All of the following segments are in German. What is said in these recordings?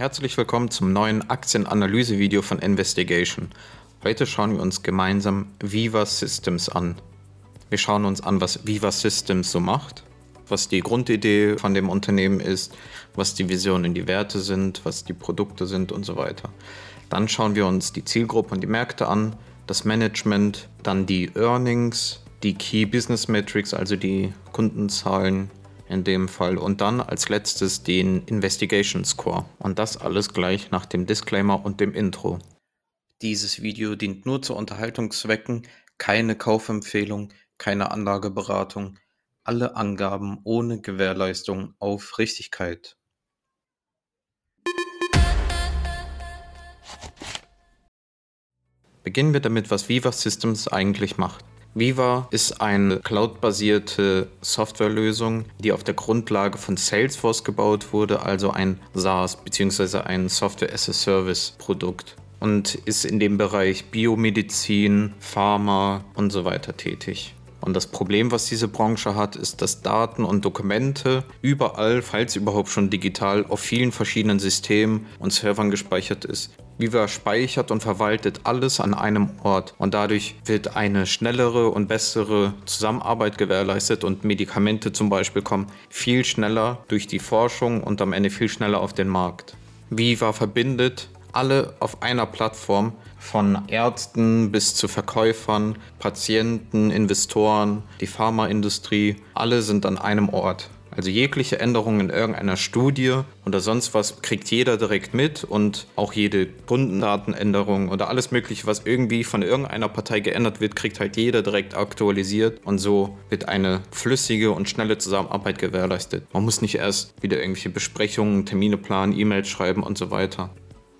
Herzlich willkommen zum neuen Aktienanalyse-Video von Investigation. Heute schauen wir uns gemeinsam Viva Systems an. Wir schauen uns an, was Viva Systems so macht, was die Grundidee von dem Unternehmen ist, was die Visionen, die Werte sind, was die Produkte sind und so weiter. Dann schauen wir uns die Zielgruppe und die Märkte an, das Management, dann die Earnings, die Key Business Metrics, also die Kundenzahlen, in dem Fall und dann als letztes den Investigation Score. Und das alles gleich nach dem Disclaimer und dem Intro. Dieses Video dient nur zu Unterhaltungszwecken, keine Kaufempfehlung, keine Anlageberatung, alle Angaben ohne Gewährleistung auf Richtigkeit. Beginnen wir damit, was Viva Systems eigentlich macht. Viva ist eine cloudbasierte Softwarelösung, die auf der Grundlage von Salesforce gebaut wurde, also ein SaaS bzw. ein Software as a Service Produkt und ist in dem Bereich Biomedizin, Pharma und so weiter tätig. Und das Problem, was diese Branche hat, ist, dass Daten und Dokumente überall, falls überhaupt schon digital, auf vielen verschiedenen Systemen und Servern gespeichert ist. Viva speichert und verwaltet alles an einem Ort und dadurch wird eine schnellere und bessere Zusammenarbeit gewährleistet und Medikamente zum Beispiel kommen viel schneller durch die Forschung und am Ende viel schneller auf den Markt. Viva verbindet alle auf einer Plattform von Ärzten bis zu Verkäufern, Patienten, Investoren, die Pharmaindustrie, alle sind an einem Ort. Also jegliche Änderung in irgendeiner Studie oder sonst was kriegt jeder direkt mit und auch jede Kundendatenänderung oder alles Mögliche, was irgendwie von irgendeiner Partei geändert wird, kriegt halt jeder direkt aktualisiert und so wird eine flüssige und schnelle Zusammenarbeit gewährleistet. Man muss nicht erst wieder irgendwelche Besprechungen, Termine planen, E-Mails schreiben und so weiter.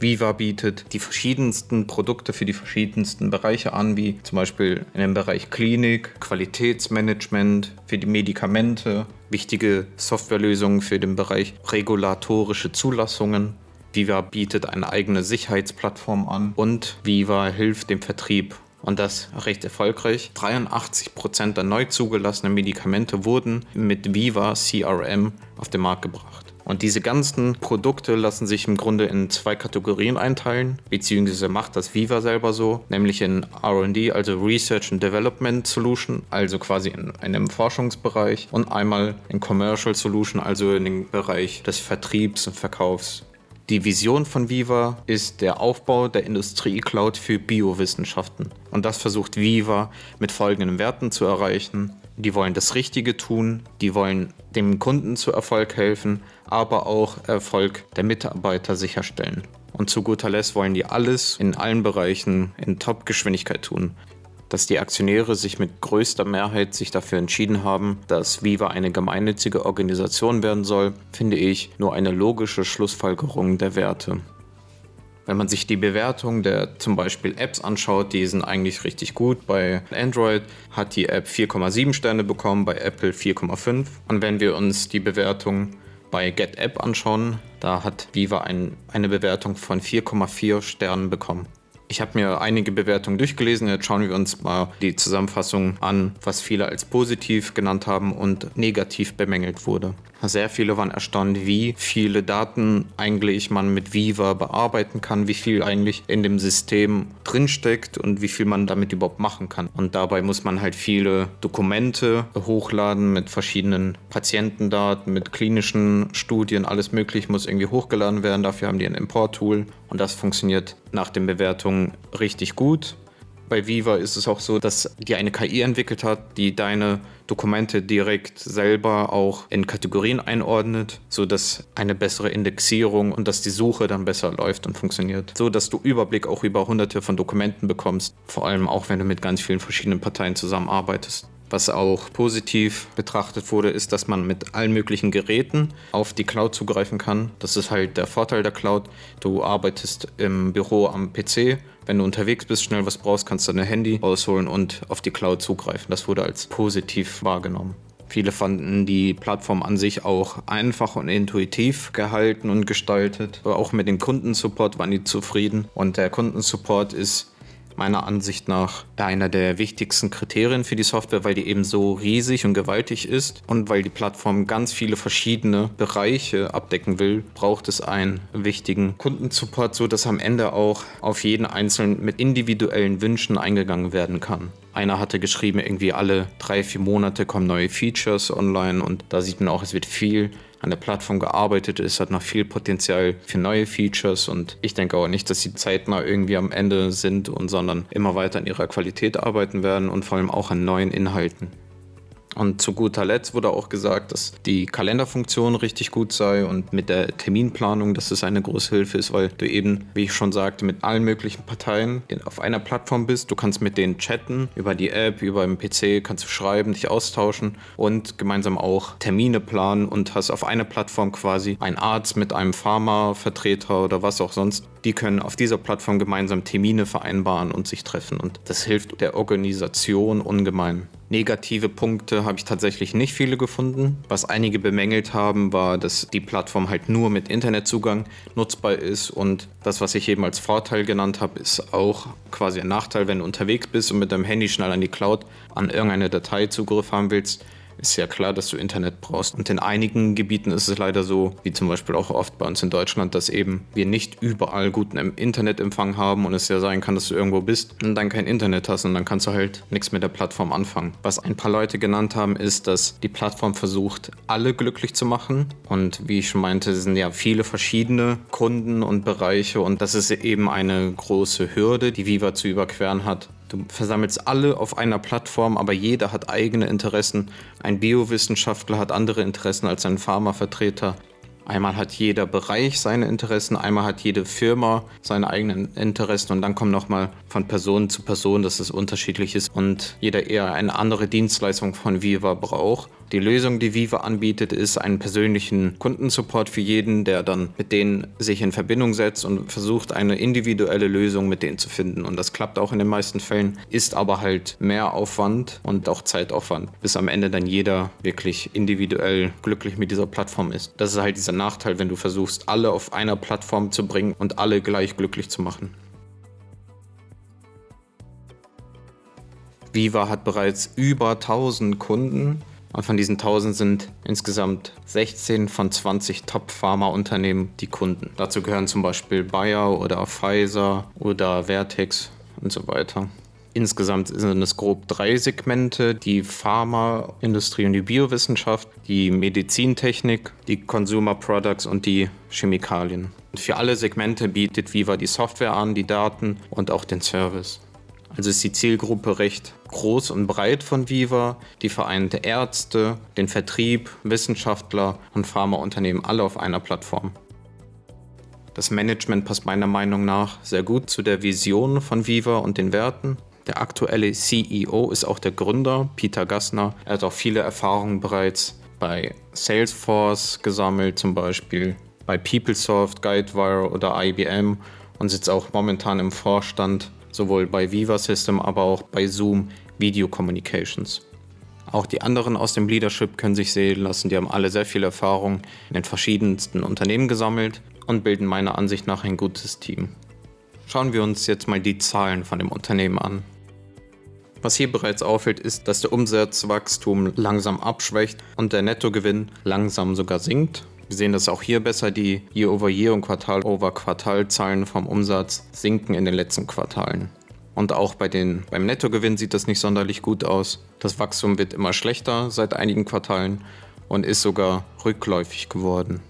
Viva bietet die verschiedensten Produkte für die verschiedensten Bereiche an, wie zum Beispiel in dem Bereich Klinik, Qualitätsmanagement, für die Medikamente, wichtige Softwarelösungen für den Bereich regulatorische Zulassungen. Viva bietet eine eigene Sicherheitsplattform an und Viva hilft dem Vertrieb und das recht erfolgreich. 83% der neu zugelassenen Medikamente wurden mit Viva CRM auf den Markt gebracht. Und diese ganzen Produkte lassen sich im Grunde in zwei Kategorien einteilen, beziehungsweise macht das Viva selber so, nämlich in RD, also Research and Development Solution, also quasi in einem Forschungsbereich, und einmal in Commercial Solution, also in dem Bereich des Vertriebs und Verkaufs. Die Vision von Viva ist der Aufbau der Industrie-Cloud für Biowissenschaften. Und das versucht Viva mit folgenden Werten zu erreichen die wollen das Richtige tun, die wollen dem Kunden zu Erfolg helfen, aber auch Erfolg der Mitarbeiter sicherstellen. Und zu guter Letzt wollen die alles in allen Bereichen in Top-Geschwindigkeit tun. Dass die Aktionäre sich mit größter Mehrheit sich dafür entschieden haben, dass Viva eine gemeinnützige Organisation werden soll, finde ich nur eine logische Schlussfolgerung der Werte. Wenn man sich die Bewertung der zum Beispiel Apps anschaut, die sind eigentlich richtig gut. Bei Android hat die App 4,7 Sterne bekommen, bei Apple 4,5. Und wenn wir uns die Bewertung bei GetApp anschauen, da hat Viva ein, eine Bewertung von 4,4 Sternen bekommen. Ich habe mir einige Bewertungen durchgelesen. Jetzt schauen wir uns mal die Zusammenfassung an, was viele als positiv genannt haben und negativ bemängelt wurde. Sehr viele waren erstaunt, wie viele Daten eigentlich man mit Viva bearbeiten kann, wie viel eigentlich in dem System drinsteckt und wie viel man damit überhaupt machen kann. Und dabei muss man halt viele Dokumente hochladen mit verschiedenen Patientendaten, mit klinischen Studien, alles mögliche muss irgendwie hochgeladen werden. Dafür haben die ein Import-Tool und das funktioniert nach den Bewertungen richtig gut. Bei Viva ist es auch so, dass die eine KI entwickelt hat, die deine Dokumente direkt selber auch in Kategorien einordnet, sodass eine bessere Indexierung und dass die Suche dann besser läuft und funktioniert. So dass du Überblick auch über hunderte von Dokumenten bekommst, vor allem auch wenn du mit ganz vielen verschiedenen Parteien zusammenarbeitest. Was auch positiv betrachtet wurde, ist, dass man mit allen möglichen Geräten auf die Cloud zugreifen kann. Das ist halt der Vorteil der Cloud. Du arbeitest im Büro am PC. Wenn du unterwegs bist, schnell was brauchst, kannst du dein Handy rausholen und auf die Cloud zugreifen. Das wurde als positiv wahrgenommen. Viele fanden die Plattform an sich auch einfach und intuitiv gehalten und gestaltet. Aber auch mit dem Kundensupport waren die zufrieden. Und der Kundensupport ist meiner Ansicht nach einer der wichtigsten Kriterien für die Software, weil die eben so riesig und gewaltig ist und weil die Plattform ganz viele verschiedene Bereiche abdecken will, braucht es einen wichtigen Kundensupport, so dass am Ende auch auf jeden einzelnen mit individuellen Wünschen eingegangen werden kann. Einer hatte geschrieben, irgendwie alle drei, vier Monate kommen neue Features online und da sieht man auch, es wird viel an der Plattform gearbeitet ist, hat noch viel Potenzial für neue Features und ich denke auch nicht, dass sie zeitnah irgendwie am Ende sind und sondern immer weiter an ihrer Qualität arbeiten werden und vor allem auch an neuen Inhalten. Und zu guter Letzt wurde auch gesagt, dass die Kalenderfunktion richtig gut sei und mit der Terminplanung, dass es eine große Hilfe ist, weil du eben, wie ich schon sagte, mit allen möglichen Parteien auf einer Plattform bist. Du kannst mit denen chatten, über die App, über den PC, kannst du schreiben, dich austauschen und gemeinsam auch Termine planen und hast auf einer Plattform quasi einen Arzt mit einem Pharmavertreter oder was auch sonst. Die können auf dieser Plattform gemeinsam Termine vereinbaren und sich treffen und das hilft der Organisation ungemein. Negative Punkte habe ich tatsächlich nicht viele gefunden. Was einige bemängelt haben, war, dass die Plattform halt nur mit Internetzugang nutzbar ist und das, was ich eben als Vorteil genannt habe, ist auch quasi ein Nachteil, wenn du unterwegs bist und mit deinem Handy schnell an die Cloud an irgendeine Datei Zugriff haben willst ist ja klar, dass du Internet brauchst. Und in einigen Gebieten ist es leider so, wie zum Beispiel auch oft bei uns in Deutschland, dass eben wir nicht überall guten Internetempfang haben und es ja sein kann, dass du irgendwo bist und dann kein Internet hast und dann kannst du halt nichts mit der Plattform anfangen. Was ein paar Leute genannt haben, ist, dass die Plattform versucht, alle glücklich zu machen. Und wie ich schon meinte, sind ja viele verschiedene Kunden und Bereiche und das ist eben eine große Hürde, die Viva zu überqueren hat. Du versammelst alle auf einer Plattform, aber jeder hat eigene Interessen. Ein Biowissenschaftler hat andere Interessen als ein Pharmavertreter. Einmal hat jeder Bereich seine Interessen, einmal hat jede Firma seine eigenen Interessen und dann kommt nochmal von Person zu Person, dass es unterschiedlich ist und jeder eher eine andere Dienstleistung von Viva braucht. Die Lösung, die Viva anbietet, ist einen persönlichen Kundensupport für jeden, der dann mit denen sich in Verbindung setzt und versucht, eine individuelle Lösung mit denen zu finden. Und das klappt auch in den meisten Fällen, ist aber halt mehr Aufwand und auch Zeitaufwand, bis am Ende dann jeder wirklich individuell glücklich mit dieser Plattform ist. Das ist halt dieser Nachteil, wenn du versuchst, alle auf einer Plattform zu bringen und alle gleich glücklich zu machen. Viva hat bereits über 1000 Kunden und von diesen 1000 sind insgesamt 16 von 20 Top-Pharma-Unternehmen die Kunden. Dazu gehören zum Beispiel Bayer oder Pfizer oder Vertex und so weiter. Insgesamt sind es grob drei Segmente, die Pharmaindustrie und die Biowissenschaft, die Medizintechnik, die Consumer Products und die Chemikalien. Und für alle Segmente bietet Viva die Software an, die Daten und auch den Service. Also ist die Zielgruppe recht groß und breit von Viva. Die vereinte Ärzte, den Vertrieb, Wissenschaftler und Pharmaunternehmen alle auf einer Plattform. Das Management passt meiner Meinung nach sehr gut zu der Vision von Viva und den Werten. Der aktuelle CEO ist auch der Gründer, Peter Gassner. Er hat auch viele Erfahrungen bereits bei Salesforce gesammelt, zum Beispiel bei PeopleSoft, Guidewire oder IBM und sitzt auch momentan im Vorstand sowohl bei Viva System, aber auch bei Zoom Video Communications. Auch die anderen aus dem Leadership können sich sehen lassen, die haben alle sehr viel Erfahrung in den verschiedensten Unternehmen gesammelt und bilden meiner Ansicht nach ein gutes Team. Schauen wir uns jetzt mal die Zahlen von dem Unternehmen an. Was hier bereits auffällt, ist, dass der Umsatzwachstum langsam abschwächt und der Nettogewinn langsam sogar sinkt. Wir sehen das auch hier besser. Die Year-over-Year -Year und Quartal-over-Quartal-Zahlen vom Umsatz sinken in den letzten Quartalen. Und auch bei den, beim Nettogewinn sieht das nicht sonderlich gut aus. Das Wachstum wird immer schlechter seit einigen Quartalen und ist sogar rückläufig geworden.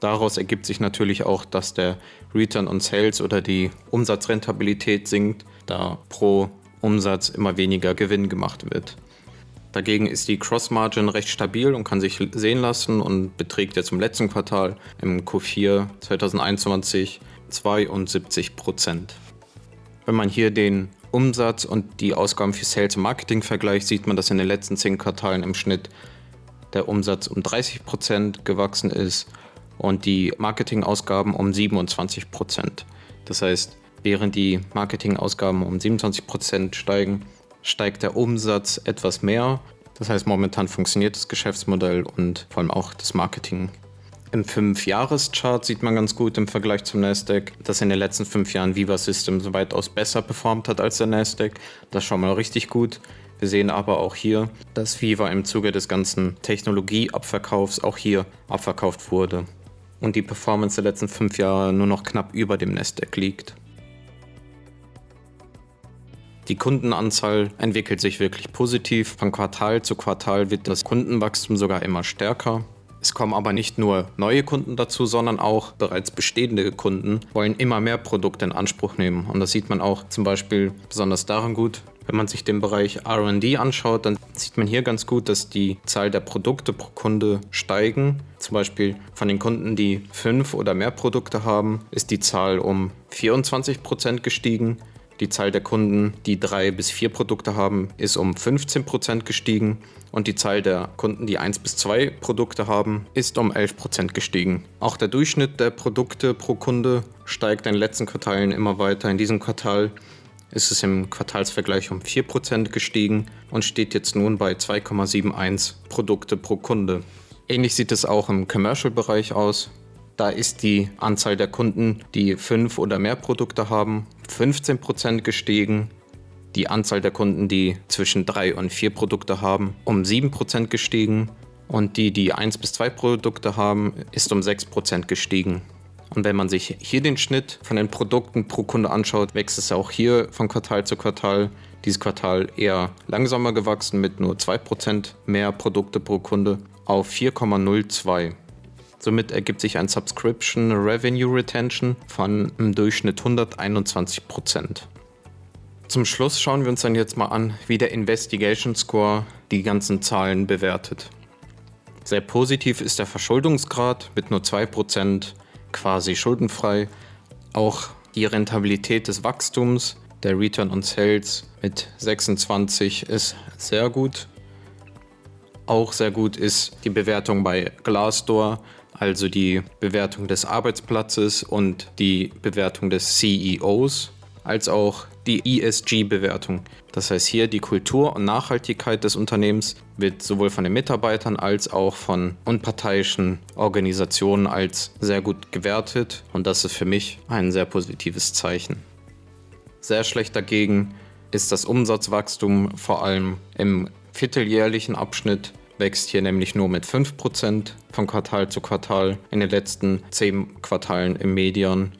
Daraus ergibt sich natürlich auch, dass der Return on Sales oder die Umsatzrentabilität sinkt, da pro Umsatz immer weniger Gewinn gemacht wird. Dagegen ist die Cross-Margin recht stabil und kann sich sehen lassen und beträgt jetzt im letzten Quartal im Q4 2021 72 Prozent. Wenn man hier den Umsatz und die Ausgaben für Sales und Marketing vergleicht, sieht man, dass in den letzten zehn Quartalen im Schnitt der Umsatz um 30 Prozent gewachsen ist und die Marketingausgaben um 27 Prozent. Das heißt, während die Marketingausgaben um 27 Prozent steigen, steigt der Umsatz etwas mehr. Das heißt, momentan funktioniert das Geschäftsmodell und vor allem auch das Marketing Im 5-Jahres-Chart sieht man ganz gut im Vergleich zum Nasdaq, dass in den letzten fünf Jahren Viva Systems weitaus besser performt hat als der Nasdaq. Das ist schon mal richtig gut. Wir sehen aber auch hier, dass Viva im Zuge des ganzen Technologieabverkaufs auch hier abverkauft wurde und die Performance der letzten fünf Jahre nur noch knapp über dem Nasdaq liegt. Die Kundenanzahl entwickelt sich wirklich positiv. Von Quartal zu Quartal wird das Kundenwachstum sogar immer stärker. Es kommen aber nicht nur neue Kunden dazu, sondern auch bereits bestehende Kunden wollen immer mehr Produkte in Anspruch nehmen. Und das sieht man auch zum Beispiel besonders daran gut, wenn man sich den Bereich RD anschaut, dann sieht man hier ganz gut, dass die Zahl der Produkte pro Kunde steigen. Zum Beispiel von den Kunden, die fünf oder mehr Produkte haben, ist die Zahl um 24 Prozent gestiegen. Die Zahl der Kunden, die drei bis vier Produkte haben, ist um 15 Prozent gestiegen und die Zahl der Kunden, die eins bis zwei Produkte haben, ist um 11 Prozent gestiegen. Auch der Durchschnitt der Produkte pro Kunde steigt in den letzten Quartalen immer weiter. In diesem Quartal ist es im Quartalsvergleich um 4 Prozent gestiegen und steht jetzt nun bei 2,71 Produkte pro Kunde. Ähnlich sieht es auch im Commercial-Bereich aus. Da ist die Anzahl der Kunden, die fünf oder mehr Produkte haben, 15% gestiegen. Die Anzahl der Kunden, die zwischen drei und vier Produkte haben, um 7% gestiegen. Und die, die eins bis zwei Produkte haben, ist um 6% gestiegen. Und wenn man sich hier den Schnitt von den Produkten pro Kunde anschaut, wächst es auch hier von Quartal zu Quartal. Dieses Quartal eher langsamer gewachsen mit nur 2% mehr Produkte pro Kunde auf 4,02. Somit ergibt sich ein Subscription Revenue Retention von im Durchschnitt 121% Zum Schluss schauen wir uns dann jetzt mal an, wie der Investigation Score die ganzen Zahlen bewertet. Sehr positiv ist der Verschuldungsgrad mit nur 2%, quasi schuldenfrei. Auch die Rentabilität des Wachstums, der Return on Sales mit 26 ist sehr gut. Auch sehr gut ist die Bewertung bei Glassdoor also die Bewertung des Arbeitsplatzes und die Bewertung des CEOs, als auch die ESG-Bewertung. Das heißt hier die Kultur und Nachhaltigkeit des Unternehmens wird sowohl von den Mitarbeitern als auch von unparteiischen Organisationen als sehr gut gewertet und das ist für mich ein sehr positives Zeichen. Sehr schlecht dagegen ist das Umsatzwachstum vor allem im vierteljährlichen Abschnitt wächst hier nämlich nur mit 5% von Quartal zu Quartal in den letzten 10 Quartalen im Median.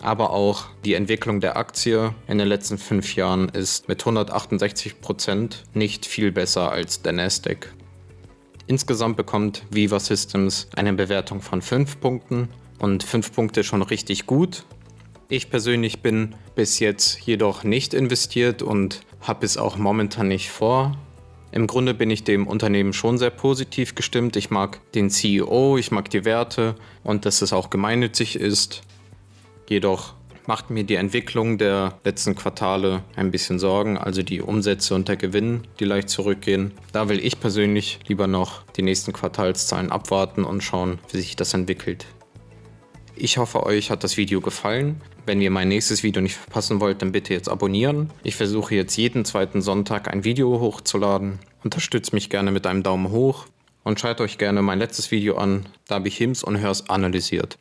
Aber auch die Entwicklung der Aktie in den letzten 5 Jahren ist mit 168% nicht viel besser als der Nasdaq. Insgesamt bekommt Viva Systems eine Bewertung von 5 Punkten und 5 Punkte schon richtig gut. Ich persönlich bin bis jetzt jedoch nicht investiert und habe es auch momentan nicht vor. Im Grunde bin ich dem Unternehmen schon sehr positiv gestimmt. Ich mag den CEO, ich mag die Werte und dass es auch gemeinnützig ist. Jedoch macht mir die Entwicklung der letzten Quartale ein bisschen Sorgen, also die Umsätze und der Gewinn, die leicht zurückgehen. Da will ich persönlich lieber noch die nächsten Quartalszahlen abwarten und schauen, wie sich das entwickelt. Ich hoffe, euch hat das Video gefallen. Wenn ihr mein nächstes Video nicht verpassen wollt, dann bitte jetzt abonnieren. Ich versuche jetzt jeden zweiten Sonntag ein Video hochzuladen. Unterstützt mich gerne mit einem Daumen hoch und schaut euch gerne mein letztes Video an. Da habe ich Hims und Hers analysiert.